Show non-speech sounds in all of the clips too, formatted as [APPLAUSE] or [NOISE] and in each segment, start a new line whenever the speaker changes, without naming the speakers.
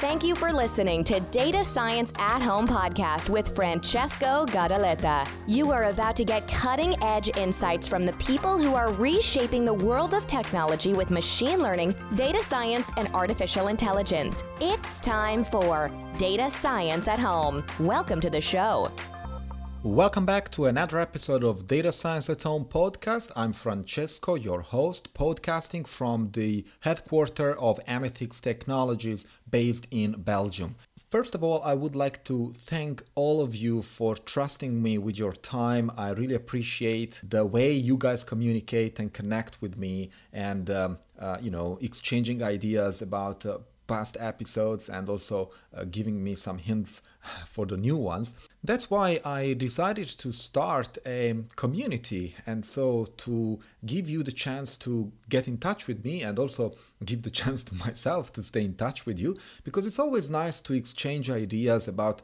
Thank you for listening to Data Science at Home podcast with Francesco Gadaletta. You are about to get cutting edge insights from the people who are reshaping the world of technology with machine learning, data science, and artificial intelligence. It's time for Data Science at Home. Welcome to the show.
Welcome back to another episode of Data Science at Home podcast. I'm Francesco, your host, podcasting from the headquarters of Amethix Technologies based in Belgium. First of all, I would like to thank all of you for trusting me with your time. I really appreciate the way you guys communicate and connect with me and, um, uh, you know, exchanging ideas about uh, past episodes and also uh, giving me some hints for the new ones. That's why I decided to start a community and so to give you the chance to get in touch with me and also give the [LAUGHS] chance to myself to stay in touch with you because it's always nice to exchange ideas about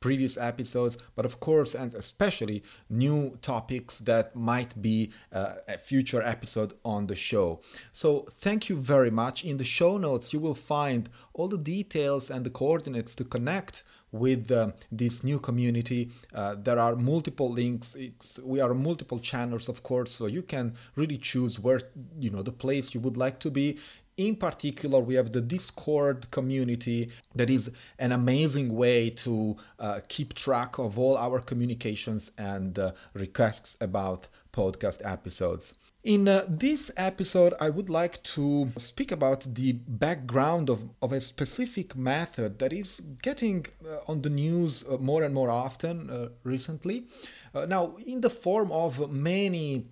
previous episodes, but of course, and especially new topics that might be uh, a future episode on the show. So, thank you very much. In the show notes, you will find all the details and the coordinates to connect with uh, this new community. Uh, there are multiple links. It's, we are multiple channels, of course, so you can really choose where you know the place you would like to be. In particular, we have the Discord community that is an amazing way to uh, keep track of all our communications and uh, requests about podcast episodes. In uh, this episode, I would like to speak about the background of, of a specific method that is getting uh, on the news uh, more and more often uh, recently. Uh, now, in the form of many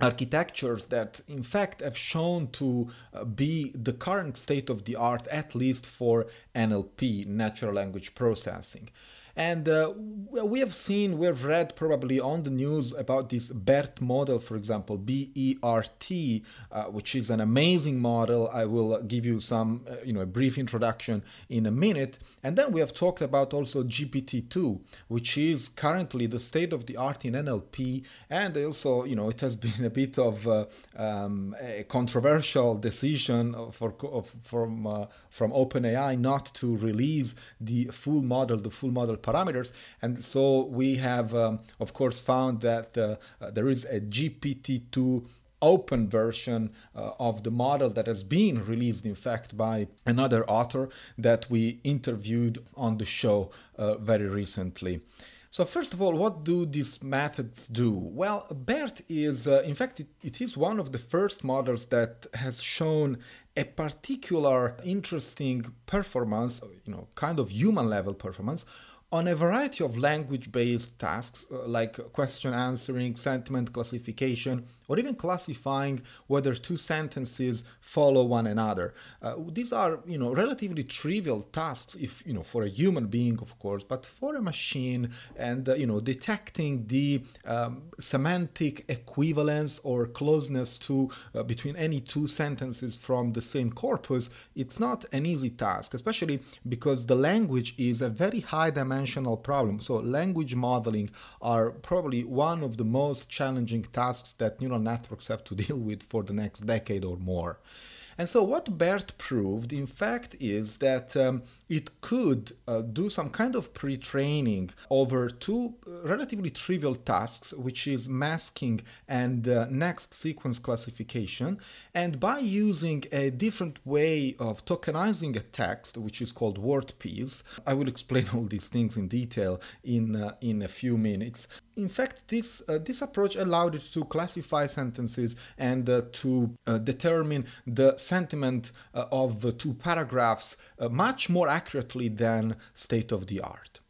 architectures that in fact have shown to uh, be the current state of the art at least for NLP natural language processing and uh, we have seen, we've read probably on the news about this BERT model, for example, B E R T, uh, which is an amazing model. I will give you some, uh, you know, a brief introduction in a minute. And then we have talked about also GPT-2, which is currently the state of the art in NLP. And also, you know, it has [LAUGHS] been a bit of uh, um, a controversial decision for, of, from, uh, from OpenAI not to release the full model, the full model parameters. And so we have, um, of course, found that uh, uh, there is a GPT-2 open version uh, of the model that has been released, in fact, by another author that we interviewed on the show uh, very recently. So first of all, what do these methods do? Well, BERT is, uh, in fact, it, it is one of the first models that has shown a particular interesting performance, you know, kind of human level performance on a variety of language based tasks uh, like question answering, sentiment classification, or even classifying whether two sentences follow one another. Uh, these are, you know, relatively trivial tasks if, you know, for a human being, of course, but for a machine and, uh, you know, detecting the um, semantic equivalence or closeness to uh, between any two sentences from the same corpus, it's not an easy task, especially because the language is a very high dimensional problem. So language modeling are probably one of the most challenging tasks that neural neural networks have to [LAUGHS] deal with for the next decade or more. And so, what BERT proved, in fact, is that um, it could uh, do some kind of pre training over two uh, relatively trivial tasks, which is masking and uh, next sequence classification. And by using a different way of tokenizing a text, which is called word WordPiece, I will explain [LAUGHS] all these things in detail in, uh, in a few minutes in fact, this uh, this approach allowed it to classify sentences and uh, to uh, determine the sentiment uh, of the two paragraphs uh, much more accurately than state of the art.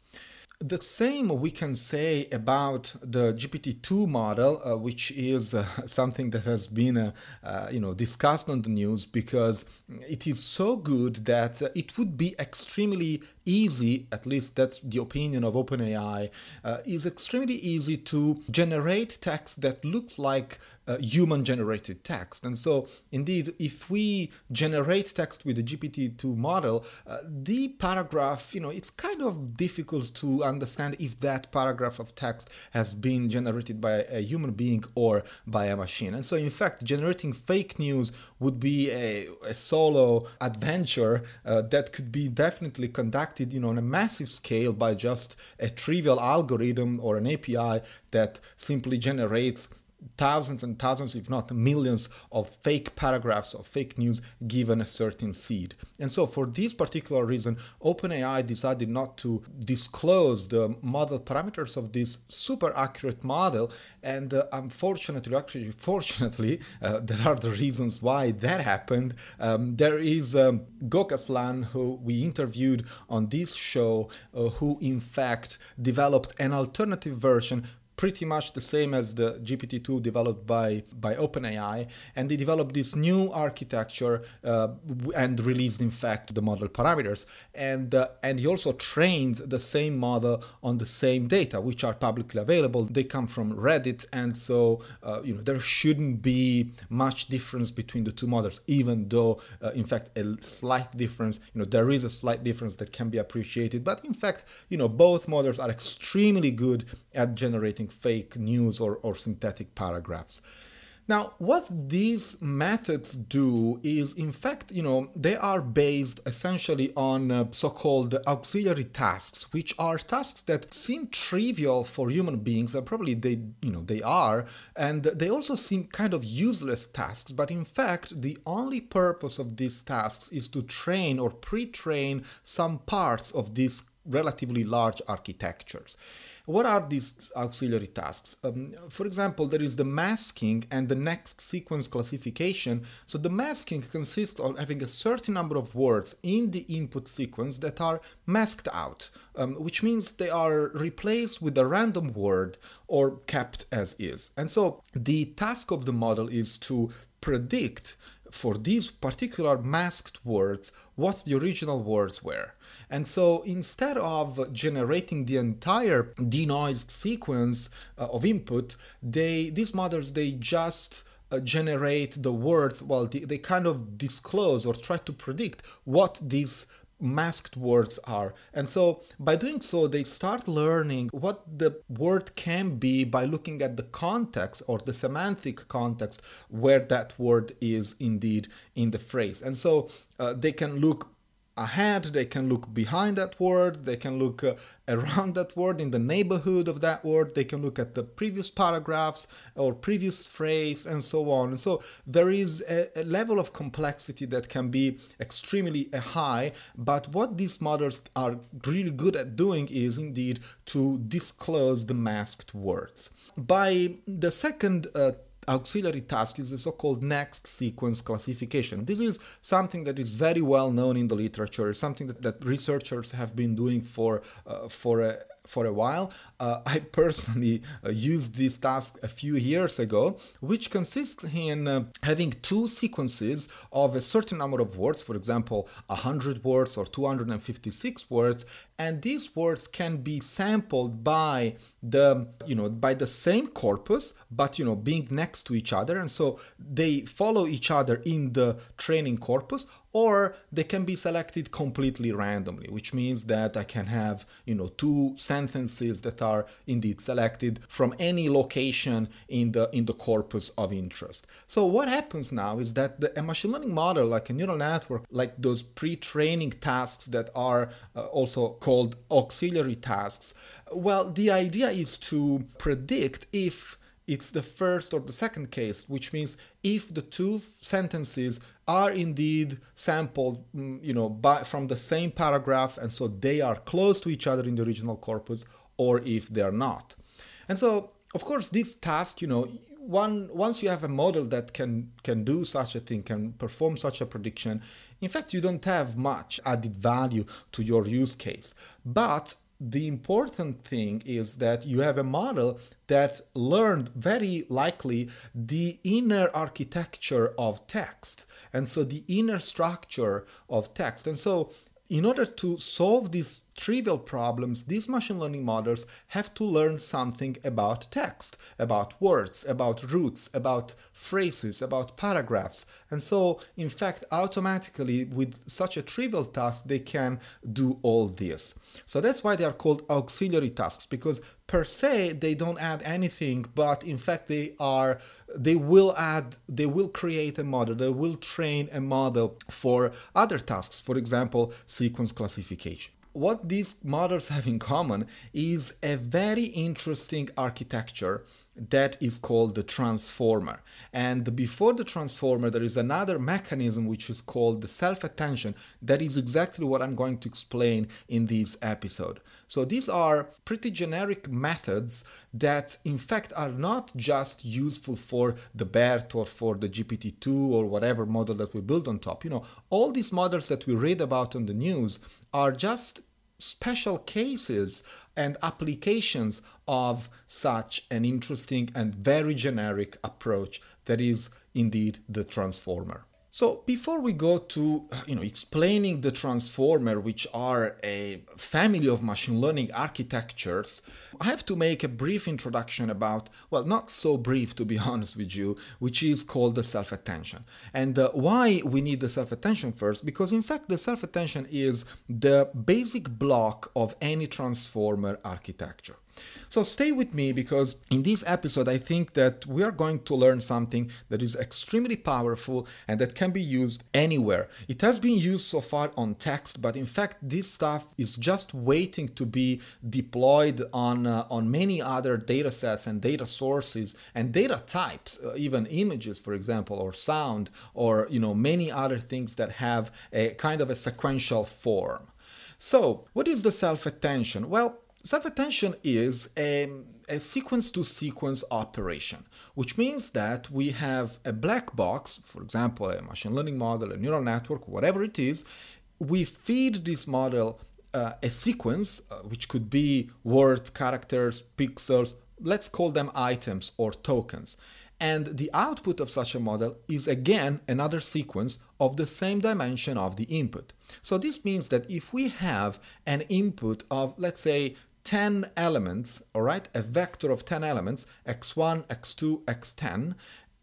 The same we can say about the GPT-2 model, uh, which is uh, [LAUGHS] something that has been, uh, uh, you know, discussed on the news because it is so good that uh, it would be extremely easy, at least that's the opinion of OpenAI, uh, is extremely easy to generate text that looks like uh, human generated text. And so, indeed, if we generate text with the GPT-2 model, uh, the paragraph, you know, it's kind of difficult to understand if that paragraph of text has been generated by a human being or by a machine. And so, in fact, generating fake news would be a, a solo adventure uh, that could be definitely conducted, you know, on a massive scale by just a trivial algorithm or an API that simply generates thousands and thousands, if not millions, of fake paragraphs of fake news given a certain seed. And so, for this particular reason, OpenAI decided not to disclose the model parameters of this super accurate model. And uh, unfortunately, actually, fortunately, uh, there are the reasons why that happened. Um, there is um, Gokaslan, who we interviewed on this show, uh, who in fact developed an alternative version pretty much the same as the GPT-2 developed by, by OpenAI, and they developed this new architecture uh, and released, in fact, the model parameters. And uh, and he also trained the same model on the same data, which are publicly available. They come from Reddit, and so uh, you know there shouldn't be much difference between the two models, even though, uh, in fact, a slight difference. You know there is a slight difference that can be appreciated, but in fact, you know both models are extremely good at generating fake news or, or synthetic paragraphs. Now, what these methods do is, in fact, you know, they are based essentially on uh, so-called auxiliary tasks, which are tasks that seem trivial for human beings, and probably they, you know, they are, and they also seem kind of useless tasks. But in fact, the only purpose of these tasks is to train or pre-train some parts of these relatively large architectures. What are these auxiliary tasks? Um, for example, there is the masking and the next sequence classification. So the masking consists of having a certain number of words in the input sequence that are masked out, um, which means they are replaced with a random word or kept as is. And so the task of the model is to predict for these particular masked words what the original words were. And so instead of generating the entire denoised sequence uh, of input, they these models they just uh, generate the words well they, they kind of disclose or try to predict what these masked words are. And so by doing so, they start learning what the word can be by looking at the context or the semantic context where that word is indeed in the phrase. And so uh, they can look ahead, they can look behind that word, they can look uh, around that word in the neighborhood of that word, they can look at the previous paragraphs or previous phrase and so on. And so there is a, a level of complexity that can be extremely uh, high, but what these models are really good at doing is indeed to disclose the masked words. By the second uh, auxiliary task is the so-called next sequence classification. This is something that is very well known in the literature, something that, that researchers have been doing for, uh, for a for a while. Uh, I personally uh, used this task a few years ago, which consists in uh, having two sequences of a certain number of words, for example, 100 words or 256 words, and these words can be sampled by the you know by the same corpus but you know being next to each other. And so they follow each other in the training corpus or they can be selected completely randomly which means that i can have you know two sentences that are indeed selected from any location in the in the corpus of interest. So what happens now is that the, a machine learning model like a neural network like those pre-training tasks that are uh, also called auxiliary tasks well the idea is to predict if it's the first or the second case, which means if the two sentences are indeed sampled, mm, you know, by, from the same paragraph, and so they are close to each other in the original corpus, or if they're not. And so, of course, this task, you know, one once you have a model that can can do such a thing, can perform such a prediction, in fact, you don't have much added value to your use case. But the important thing is that you have a model that learned very likely the inner architecture of text. And so the inner structure of text. And so in order to solve these trivial problems, these machine learning models have to learn something about text, about words, about roots, about phrases, about paragraphs. And so, in fact, automatically with such a trivial task, they can do all this. So that's why they are called auxiliary tasks because per se they don't add anything, but in fact they are they will add they will create a model they will train a model for other tasks for example sequence classification. What these models [LAUGHS] have in common is a very interesting architecture that is called the transformer. And before the transformer, there is another mechanism which is called the self attention. That is exactly what I'm going to explain in this episode. So these are pretty generic methods that, in fact, are not just useful for the BERT or for the GPT-2 or whatever model that we build on top. You know, all these models that we read about on the news are just special cases and applications of such an interesting and very generic approach that is indeed the transformer. So before we go to you know explaining the transformer which are a family of machine learning architectures I have to make a brief introduction about well not so brief to be [LAUGHS] honest with you which is called the self-attention. And uh, why we need the self-attention first? Because in fact the self-attention is the basic block of any transformer architecture so stay with me because in this episode, I think that we are going to learn something that is extremely powerful and that can be used anywhere. It has been used so far on text, but in fact, this stuff is just waiting to be deployed on, uh, on many other data sets and data sources and data types, uh, even images, for example, or sound, or you know many other things that have a kind of a sequential form. So, what is the self attention? Well, Self-attention is a, a sequence-to-sequence operation, which means that we have a black box, for example, a machine learning model, a neural network, whatever it is, we feed this model uh, a sequence, uh, which could be words, characters, pixels, let's call them items or tokens. And the output of such a model is again another sequence of the same dimension of the input. So this means that if we have an input of, let's say, 10 elements, all right, a vector of 10 elements, x1, x2, x10,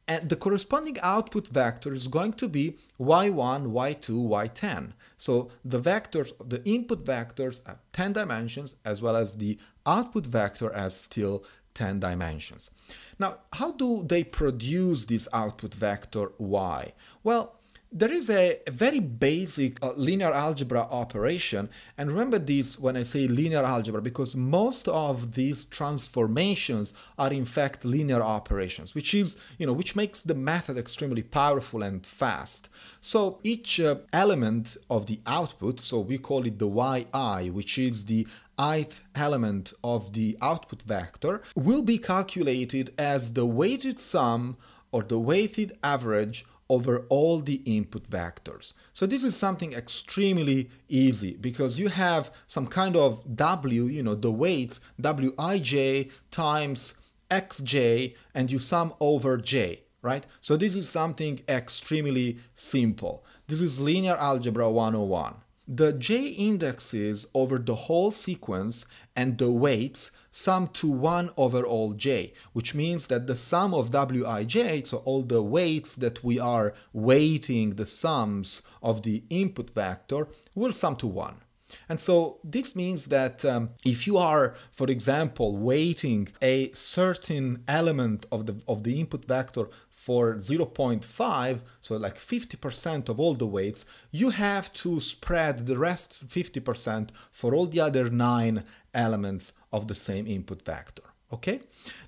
and the corresponding output vector is going to be y1, y2, y10. So the vectors, the input vectors have 10 dimensions as well as the output vector has still 10 dimensions. Now, how do they produce this output vector y? Well, there is a, very basic uh, linear algebra operation. And remember this when i say linear algebra because most of these transformations are in fact linear operations which is you know which makes the method extremely powerful and fast. So each uh, element of the output so we call it the yi which is the ith element of the output vector will be calculated as the weighted sum or the weighted average over all the input vectors. So this is something extremely easy because you have some kind of W, you know, the weights Wij times xj and you sum over j, right? So this is something extremely simple. This is linear algebra 101. The j indexes over the whole sequence and the weights sum to 1 over all j, which means that the sum of wij, so all the weights that we are weighting the sums of the input vector, will sum to 1. And so this means that um, if you are, for example, weighting a certain element of the, of the input vector for 0.5, so like 50% of all the weights, you have to spread the rest 50% for all the other nine elements of the same input vector. Okay?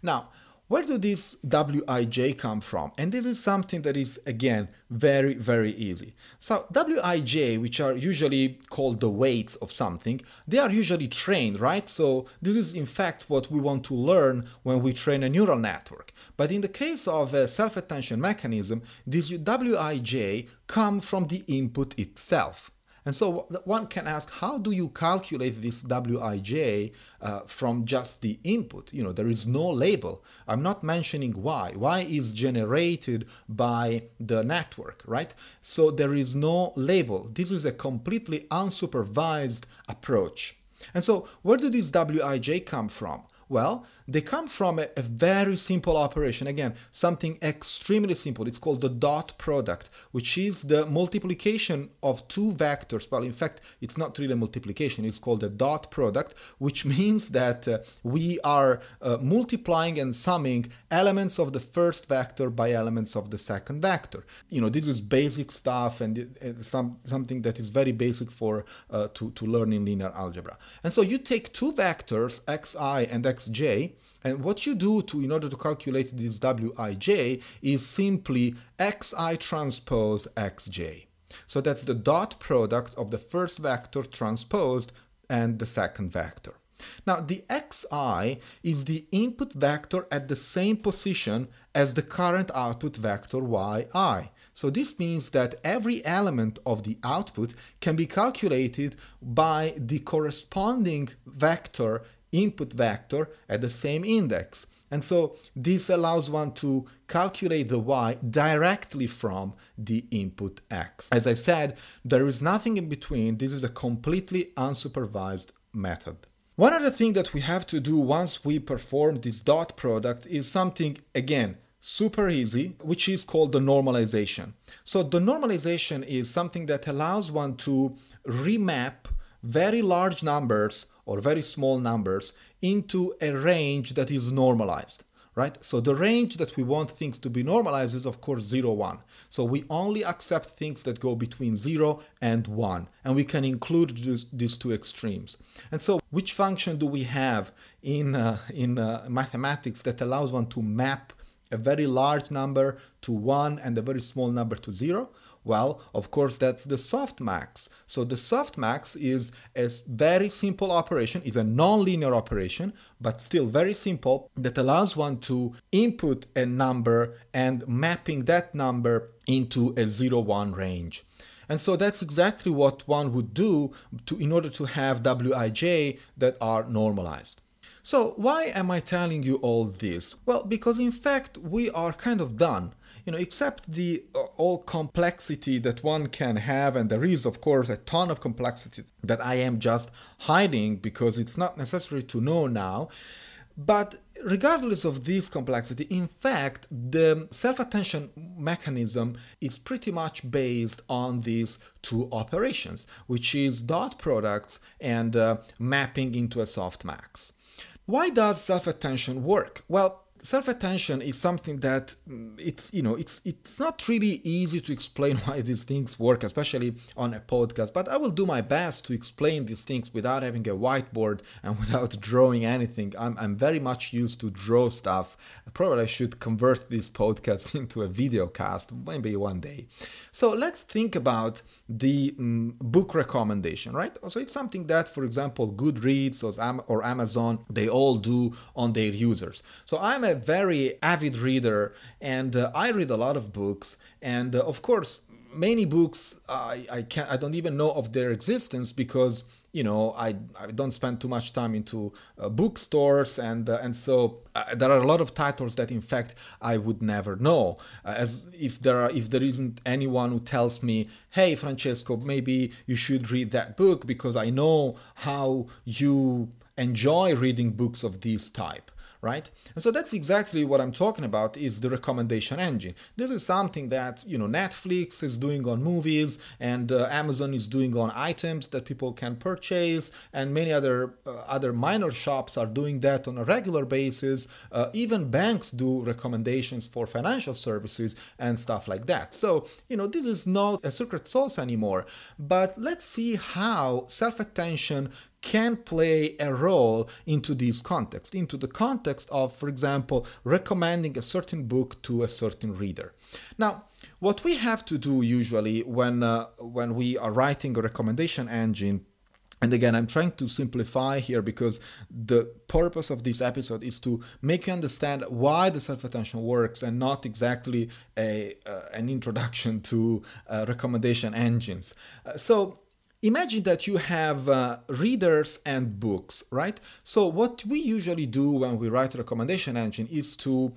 Now, where do these wij come from? And this is something that is, again, very, very easy. So wij, which are usually called the weights of something, they are usually trained, right? So this is in fact what we want to learn when we train a neural network. But in the case of a self-attention mechanism, these wij come from the input itself. And so one can ask, how do you calculate this Wij uh, from just the input? You know, there is no label. I'm not mentioning y. y is generated by the network, right? So there is no label. This is a completely unsupervised approach. And so where do these Wij come from? Well, they come from a, a, very simple operation. Again, something extremely simple. It's called the dot product, which is the multiplication of two vectors. Well, in fact, it's not really multiplication. It's called the dot product, which [LAUGHS] means that uh, we are uh, multiplying and summing elements of the first vector by elements of the second vector. You know, this is basic stuff and uh, some, something that is very basic for uh, to, to learn in linear algebra. And so you take two vectors, xi and xj. And what you do to in order to calculate this wij is simply xi transpose xj. So that's the dot product of the first vector transposed and the second vector. Now the xi is the input vector at the same position as the current output vector yi. So this means that every element of the output can be calculated by the corresponding vector input vector at the same index. And so this allows one to calculate the y directly from the input x. As I said, there is nothing in between. This is a completely unsupervised method. One other thing that we have to do once we perform this dot product is something, again, super easy, which is called the normalization. So the normalization is something that allows one to remap very large numbers or very small numbers into a range that is normalized right? So the range that we want things to be normalized is of course 0 1 so we only accept things that go between 0 and 1 and we can include these two extremes. And so which function do we have in uh, in uh, mathematics that allows one to map a very large number to 1 and a very small number to 0 well, of course, that's the softmax. So the softmax is a very simple operation, is a non-linear operation, but still very simple that allows one to input a number and mapping that number into a 0-1 range. And so that's exactly what one would do to, in order to have Wij that are normalized. So why am I telling you all this? Well, because in fact we are kind of done you know, except the uh, all complexity that one can have, and there is, of course, a ton of complexity that I am just hiding because it's not necessary to know now. But regardless of this complexity, in fact, the self attention mechanism is pretty much based on these two operations, which is dot products and uh, mapping into a softmax. Why does self attention work? Well, self-attention is something that mm, it's you know it's it's not really easy to explain [LAUGHS] why these things work especially on a podcast but i will do my best to explain these things without having a whiteboard and [LAUGHS] without drawing anything. I'm, I'm very much used to draw stuff. Probably i should convert this [LAUGHS] podcast into a video cast maybe one day so let's think about the um, book recommendation right so it's something that for example goodreads or, amazon they all do on their users so i'm a very avid reader and uh, I read a lot of books. And uh, of course, many books I, I can't I don't even know of their existence because you know I, I don't spend too much time into uh, bookstores and uh, and so uh, there are a lot of titles that in fact I would never know. Uh, as if there are if there isn't anyone who tells me hey Francesco maybe you should read that book because I know how you enjoy reading books of this type right? And so that's exactly what I'm talking about is the recommendation engine. This is something that, you know, Netflix is doing on movies and uh, Amazon is doing on items that people can purchase and many other uh, other minor shops are doing that on a regular basis. Uh, even banks do recommendations for financial services and stuff like that. So, you know, this is not a secret sauce anymore, but let's see how self-attention can play a role into this context, into the context of, for example, recommending a certain book to a certain reader. Now, what we have to do usually when uh, when we are writing a recommendation engine and again, I'm trying to simplify here because the purpose of this episode is to make you understand why the self attention works and not exactly a, uh, an introduction [LAUGHS] to uh, recommendation engines. Uh, so, imagine that you have uh, readers and books, right? So what we usually do when we write a recommendation engine is to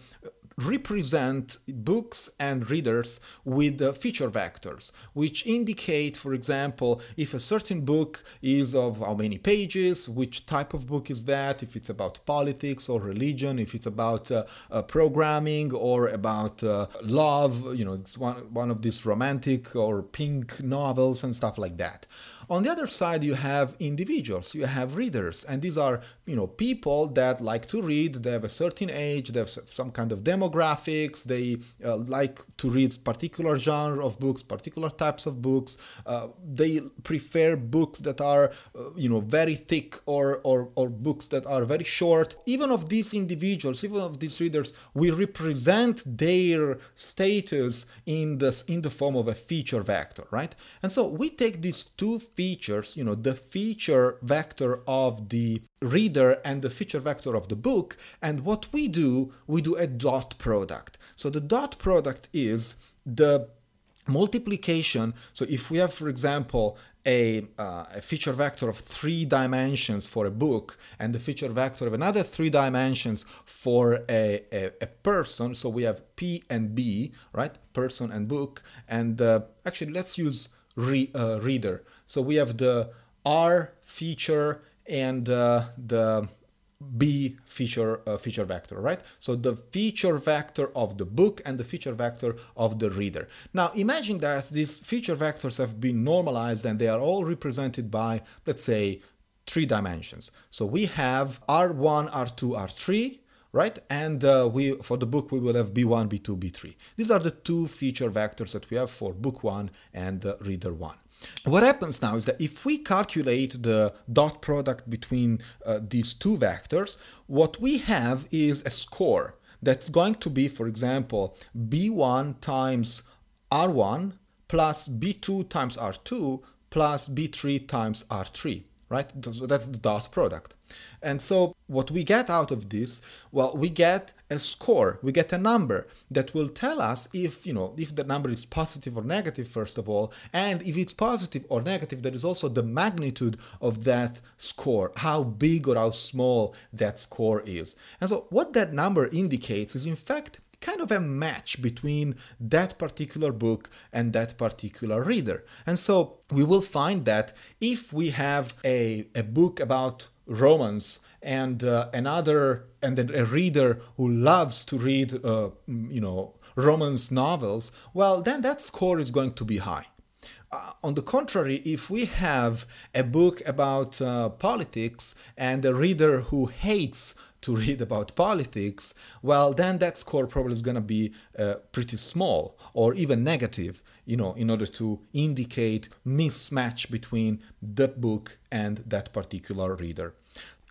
represent books and readers with uh, feature vectors, which indicate, for example, if a certain book is of how many pages, which type of book is that, if it's about politics or religion, if it's about uh, uh, programming or about uh, love, you know, it's one, one of these romantic or pink novels and stuff like that. On the other side, you have individuals, you have readers, and these are, you know, people that like to read, they have a certain age, they have some kind of demographics, they uh, like to read particular genre of books, particular types of books, uh, they prefer books that are, uh, you know, very thick or, or, or books that are very short. Even of these individuals, even of these readers, we represent their status in, this, in the form of a feature vector, right? And so we take these two features, you know, the feature vector of the reader and the feature vector of the book. And what we do, we do a dot product. So the dot product is the multiplication. So if we have, for example, a, uh, a, feature vector of three dimensions for a book and the feature vector of another three dimensions for a, a, a person. So we have P and B, right? Person and book. And uh, actually, let's use re, uh, reader. So we have the R feature and uh, the B feature uh, feature vector, right? So the feature vector of the book and the feature vector of the reader. Now imagine that these feature vectors have been normalized and they are all represented by, let's say, three dimensions. So we have R1, R2, R3, right? And uh, we for the book we will have B1, B2, B3. These are the two feature vectors that we have for book one and uh, reader one. What happens now is that if we calculate the dot product between uh, these two vectors, what we have is a score that's going to be, for example, b1 times r1 plus b2 times r2 plus b3 times r3 right? So that's the dot product. And so what we get out of this, well, we get a score, we get a number that will tell us if, you know, if the number is positive or negative, first of all, and if it's positive or negative, there is also the magnitude of that score, how big or how small that score is. And so what that number indicates is, in fact, kind of a match between that particular book and that particular reader. And so we will find that if we have a, a book about romance and uh, another and a reader who loves to read uh, you know romance novels well then that score is going to be high uh, on the contrary, if we have a book about uh, politics and a reader who hates to read about politics, well, then that score probably is going to be uh, pretty small or even negative, you know, in order to indicate mismatch between the book and that particular reader.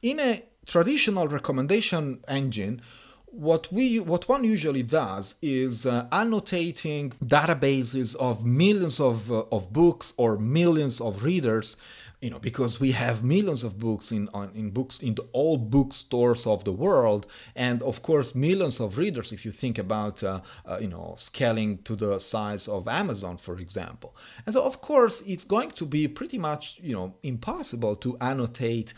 In a traditional recommendation engine, what we what one usually does is uh, annotating databases of millions of, uh, of books or millions of readers you know because we have millions of books in on, in books in all bookstores of the world and of course millions of readers if you think about uh, uh, you know scaling to the size of amazon for example and so of course it's going to be pretty much you know impossible to annotate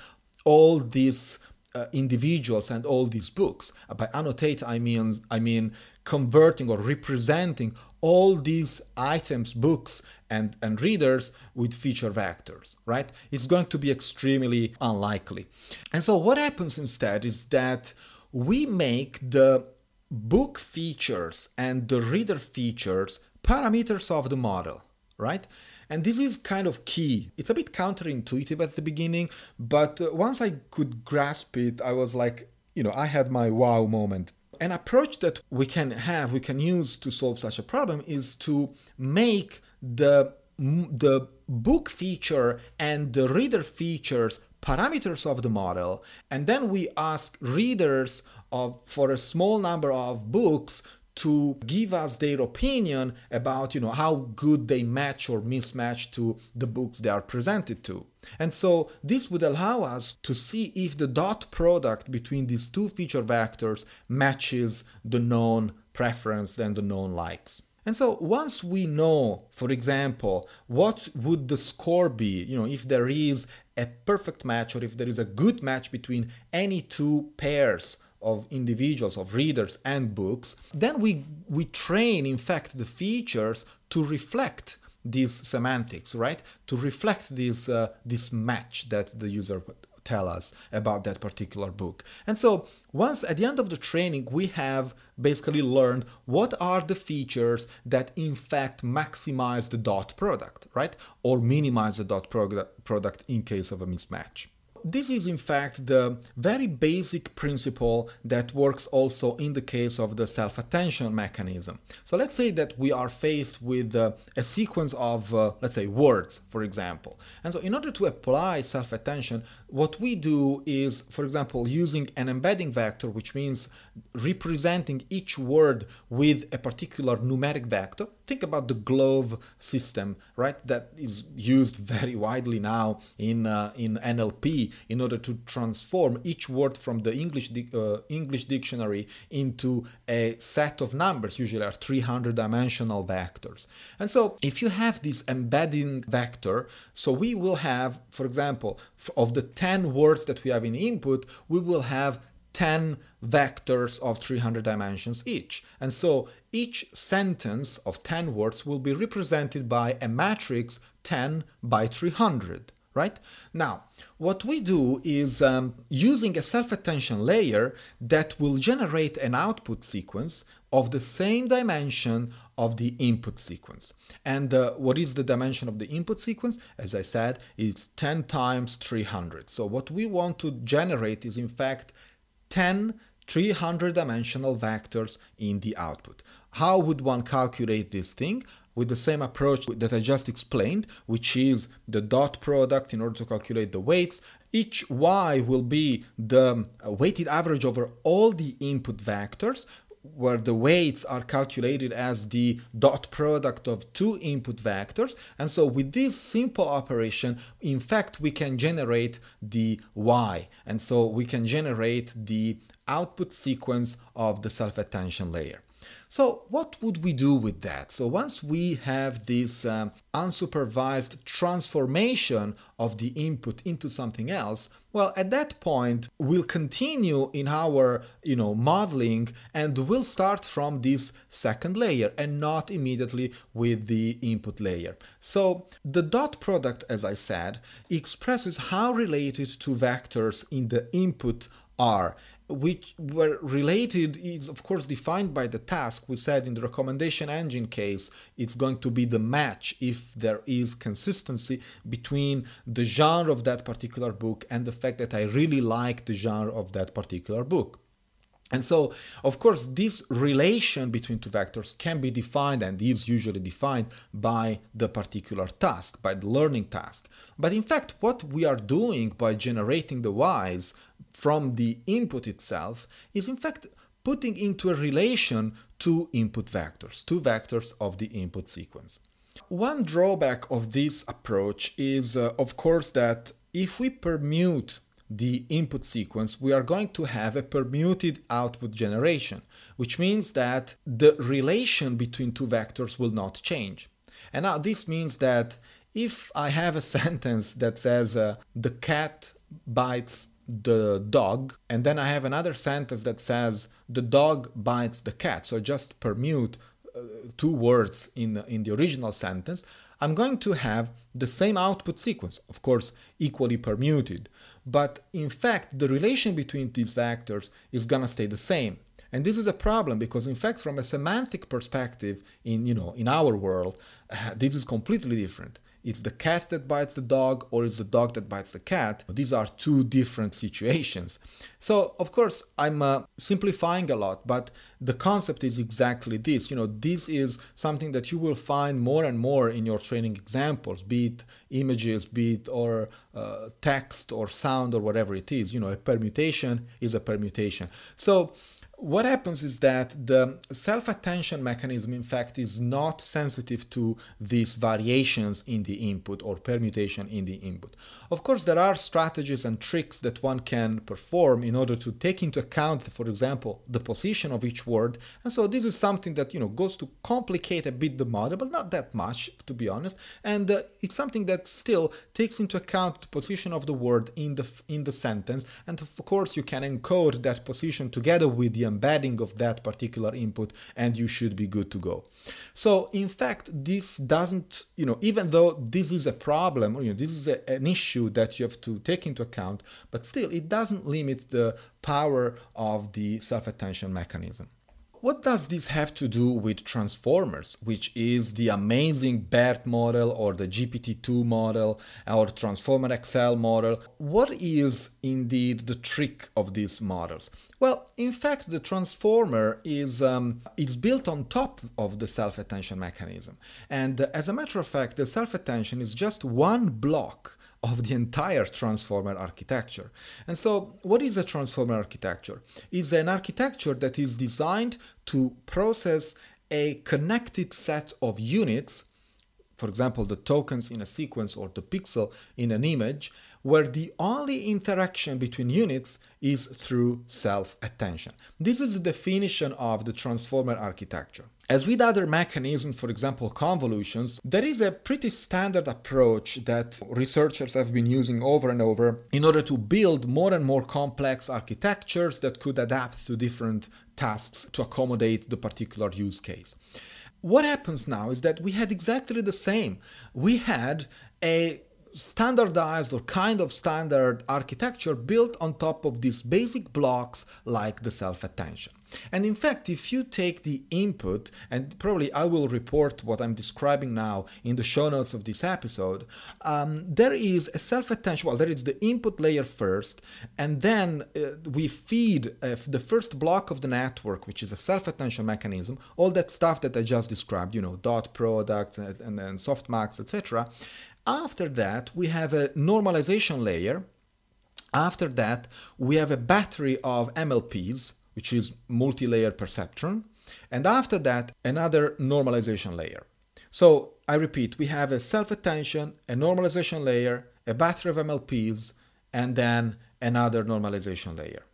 all these uh, individuals and all these books. By annotate, I mean I mean converting or representing all these items, books, and, and readers with feature vectors, right? It's going to be extremely unlikely. And so what happens instead is that we make the book features and the reader features parameters of the model, right? And this is kind of key. It's a bit counterintuitive at the beginning, but uh, once I could grasp it, I was like, you know, I had my wow moment. An approach that we can have, we can use to solve such a problem is to make the the book feature and the reader features parameters of the model and then we ask readers of for a small number of books to give us their opinion about you know how good they match or mismatch to the books they are presented to. And so this would allow us to see if the dot product between these two feature vectors matches the known preference and the known likes. And so once we know, for example, what would the score be, you know, if there is a perfect match or if there is a good match between any two pairs of individuals, of readers and books, then we, we train, in fact, the features to reflect these semantics, right? To reflect this, uh, this match that the user tell us about that particular book. And so once at the end of the training, we have basically learned what are the features that in fact maximize the dot product, right? Or minimize the dot product in case of a mismatch this is in fact the very basic principle that works also in the case of the self-attention mechanism. So let's say that we are faced with uh, a sequence of, uh, let's say, words, for example. And so in order to apply self-attention, what we do is, for example, using an embedding vector, which means representing each word with a particular numeric vector. Think about the GloVe system, right? That is used [LAUGHS] very widely now in uh, in NLP in order to transform each word from the English uh, English dictionary into a set of numbers. Usually are 300 dimensional vectors. And so if you have this embedding vector, so we will have, for example, of the 10 words that we have in input, we will have 10 vectors of 300 dimensions each. And so each sentence of 10 words will be represented by a matrix 10 by 300 right? Now, what we do is um, using a self-attention layer that will generate an output sequence of the same dimension of the input sequence. And uh, what is the dimension of the input sequence? As I said, it's 10 times 300. So what we want to generate is in fact 10 300 dimensional vectors in the output. How would one calculate this thing? With the same approach that I just explained, which is the dot product in order to calculate the weights. Each y will be the weighted average over all the input vectors where the weights are calculated as the dot product of two input vectors. And so with this simple operation, in fact, we can generate the y. And so we can generate the output sequence of the self-attention layer. So what would we do with that? So once we have this um, unsupervised transformation of the input into something else, well, at that point, we'll continue in our, you know, modeling and we'll start from this second layer and not immediately with the input layer. So the dot product, as I said, expresses how related two vectors in the input are which were related is of course defined by the task we said in the recommendation engine case it's going to be the match if there is consistency between the genre of that particular book and the fact that i really like the genre of that particular book and so, of course, this relation between two vectors can be defined and is usually defined by the particular task, by the learning task. But in fact, what we are doing by generating the y's from the input itself is in fact putting into a relation two input vectors, two vectors of the input sequence. One drawback of this approach is, uh, of course, that if we permute the input sequence, we are going to have a permuted output generation, which means that the relation between two vectors will not change. And now this means that if I have a [LAUGHS] sentence that says uh, the cat bites the dog, and then I have another sentence that says the dog bites the cat, so I just permute uh, two words in, in the original sentence, I'm going to have the same output sequence, of course, equally permuted. But in fact, the relation between these vectors is gonna stay the same. And this is a problem because in fact, from a semantic perspective in, you know, in our world, uh, [LAUGHS] this is completely different it's the cat that bites the dog or it's the dog that bites the cat. These are two different situations. So, of course, I'm uh, simplifying a lot, but the concept is exactly this. You know, this is something that you will find more and more in your training examples, be it images, be it or uh, text or sound or whatever it is. You know, a permutation is a permutation. So, what happens is that the self-attention mechanism in fact is not sensitive to these variations in the input or permutation in the input. Of course there are strategies and tricks that one can perform in order to take into account for example the position of each word. And so this is something that you know goes to complicate a bit the model but not that much to be honest. And uh, it's something that still takes into account the position of the word in the in the sentence. And of course you can encode that position together with the embedding of that particular input and you should be good to go. So in fact, this doesn't, you know, even though this is a problem, you know, this is a, an issue that you have to take into account, but still it doesn't limit the power of the self-attention mechanism. What does this have to do with transformers, which is the amazing BERT model or the GPT-2 model or Transformer XL model? What is indeed the trick of these models? Well, in fact, the transformer is um, it's built on top of the self-attention mechanism, and as a matter of fact, the self-attention is just one block of the entire transformer architecture. And so, what is a transformer architecture? It's an architecture that is designed to process a connected set of units, for example, the tokens in a sequence or the pixel in an image, where the only interaction between units is through self attention. This is the definition of the transformer architecture. As with other mechanisms, for example convolutions, there is a pretty standard approach that researchers have been using over and over in order to build more and more complex architectures that could adapt to different tasks to accommodate the particular use case. What happens now is that we had exactly the same. We had a standardized or kind of standard architecture built on top of these basic blocks like the self-attention. And in fact, if you take the input, and probably I will report what I'm describing now in the show notes of this episode, um, there is a self attention. Well, there is the input layer first, and then uh, we feed uh, the first block of the network, which is a self attention mechanism, all that stuff that I just described, you know, dot products and, and, and softmax, etc. After that, we have a normalization layer. After that, we have a battery of MLPs, which is multi-layer perceptron. And after that, another normalization layer. So I repeat, we have a self-attention, a normalization layer, a battery of MLPs, and then another normalization layer.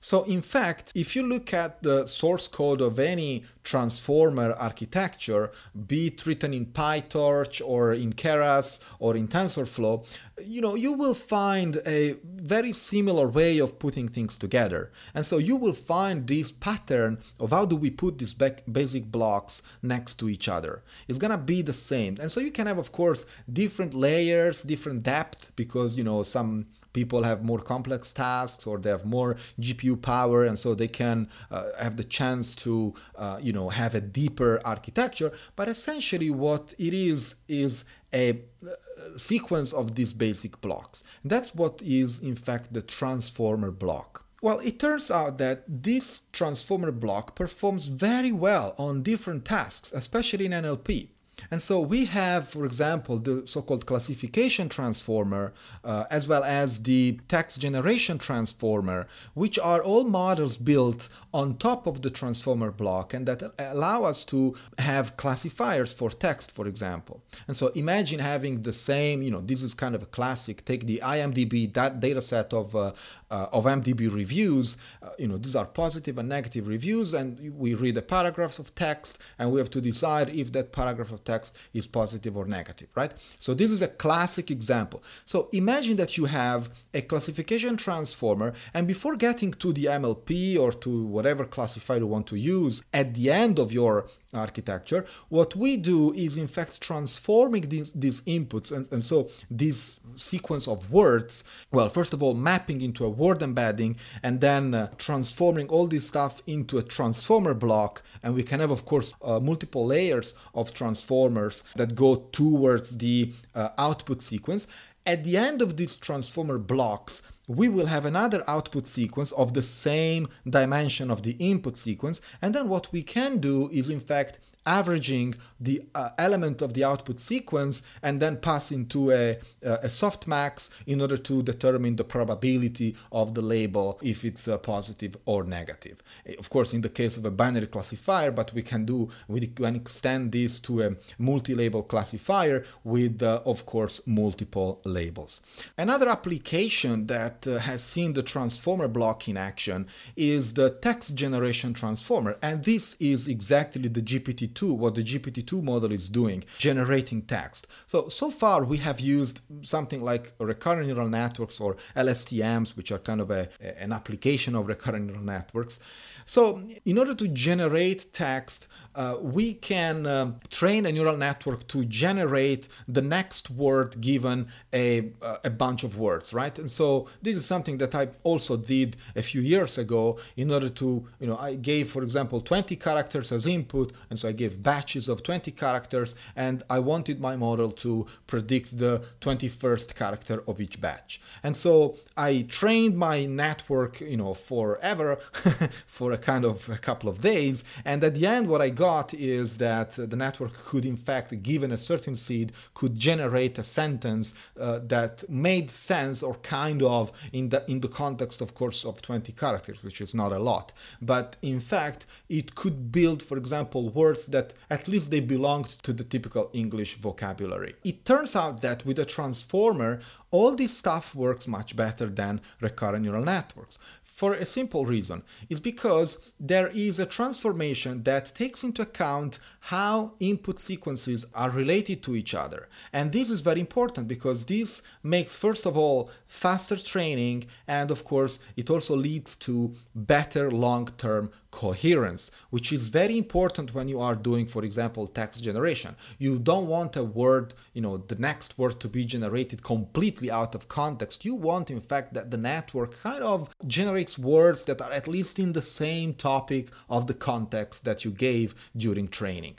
So in fact, if you look at the source code of any transformer architecture, be it written in PyTorch or in Keras or in TensorFlow, you know, you will find a very similar way of putting things together. And so you will find this pattern of how do we put these basic blocks next to each other. It's gonna be the same. And so you can have, of course, different layers, different depth, because, you know, some people have more complex tasks or they have more GPU power and so they can uh, have the chance to uh, you know have a deeper architecture. But essentially what it is is a uh, sequence of these basic blocks. That's what is in fact the transformer block. Well, it turns out that this transformer block performs very well on different tasks, especially in NLP. And so we have, for example, the so-called classification transformer, uh, as well as the text generation transformer, which are all models built on top of the transformer block and that allow us to have classifiers for text, for example. And so imagine having the same, you know, this is kind of a classic, take the IMDb that data set of, uh, uh, of MDB reviews, uh, you know, these are positive and negative reviews, and we read the paragraphs of text, and we have to decide if that paragraph of text is positive or negative, right? So this is a classic example. So imagine that you have a classification transformer, and before getting to the MLP or to whatever classifier you want to use, at the end of your architecture, what we do is in fact transforming these, these inputs and, and so this sequence of words, well, first of all, mapping into a word embedding and then uh, transforming all this stuff into a transformer block. And we can have, of course, uh, multiple layers of transformers that go towards the uh, output sequence. At the end of these transformer blocks, we will have another output sequence of the same dimension of the input sequence. And then what we can do is in fact averaging the uh, element of the output sequence and then pass into a, a softmax in order to determine the probability of the label if it's uh, positive or negative. Of course, in the case of a binary classifier, but we can do we can extend this to a multi-label classifier with, uh, of course, multiple labels. Another application that uh, has seen the transformer block in action is the text generation transformer, and this is exactly the GPT-2 what the GPT-2 model is doing, generating text. So so far we have used something like recurrent neural networks or LSTMs, which are kind of a, an application of recurrent neural networks. So, in order to generate text, uh, we can uh, train a neural network to generate the next word given a, uh, a bunch of words, right? And so, this is something that I also did a few years ago in order to, you know, I gave, for example, 20 characters as input, and so I gave batches of 20 characters, and I wanted my model to predict the 21st character of each batch. And so, I trained my network, you know, forever [LAUGHS] for a kind of a couple of days. And at the end, what I got is that the network could, in fact, given a certain seed, could generate a sentence uh, that made sense or kind of in the in the context, of course, of 20 characters, which is not a lot. But in fact, it could build, for example, words that at least they belonged to the typical English vocabulary. It turns out that with a transformer, all this stuff works much better than recurrent neural networks for a simple reason. It's because there is a transformation that takes into account how input sequences are related to each other. And this is very important because this makes, first of all, faster training, and of course, it also leads to better long term coherence, which is very important when you are doing, for example, text generation. You don't want a word, you know, the next word to be generated completely out of context. You want, in fact, that the network kind of generates words that are at least in the same topic of the context that you gave during training.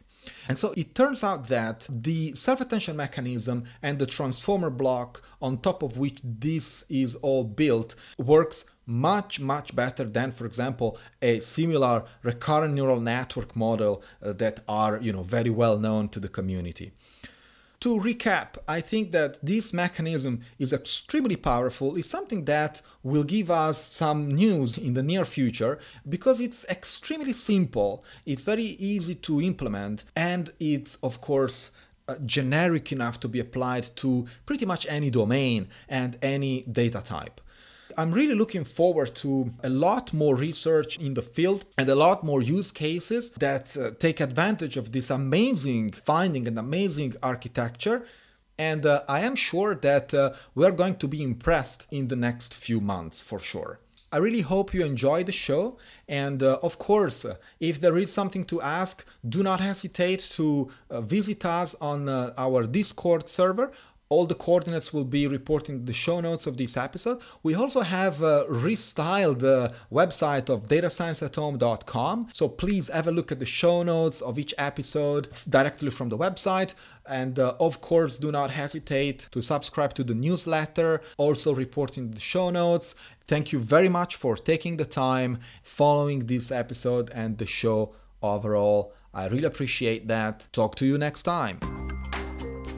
And so it turns out that the self attention mechanism and the transformer block on top of which this is all built works much much better than for example a similar recurrent neural network model uh, that are you know very well known to the community to recap, I think that this mechanism is extremely powerful. It's something that will give us some news in the near future because it's extremely simple, it's very easy to implement, and it's, of course, uh, generic enough to be applied to pretty much any domain and any data type. I'm really looking forward to a lot more research in the field and a lot more use cases that uh, take advantage of this amazing finding and amazing architecture. And uh, I am sure that uh, we are going to be impressed in the next few months for sure. I really hope you enjoy the show. And uh, of course, uh, if there is something to ask, do not hesitate to uh, visit us on uh, our Discord server all the coordinates will be reported in the show notes of this episode. We also have a restyled the website of datascienceathome.com. So please have a look at the show notes of each episode directly from the website. And uh, of course, do not hesitate to subscribe to the newsletter, also reporting the show notes. Thank you very much for taking the time following this episode and the show overall. I really appreciate that. Talk to you next time.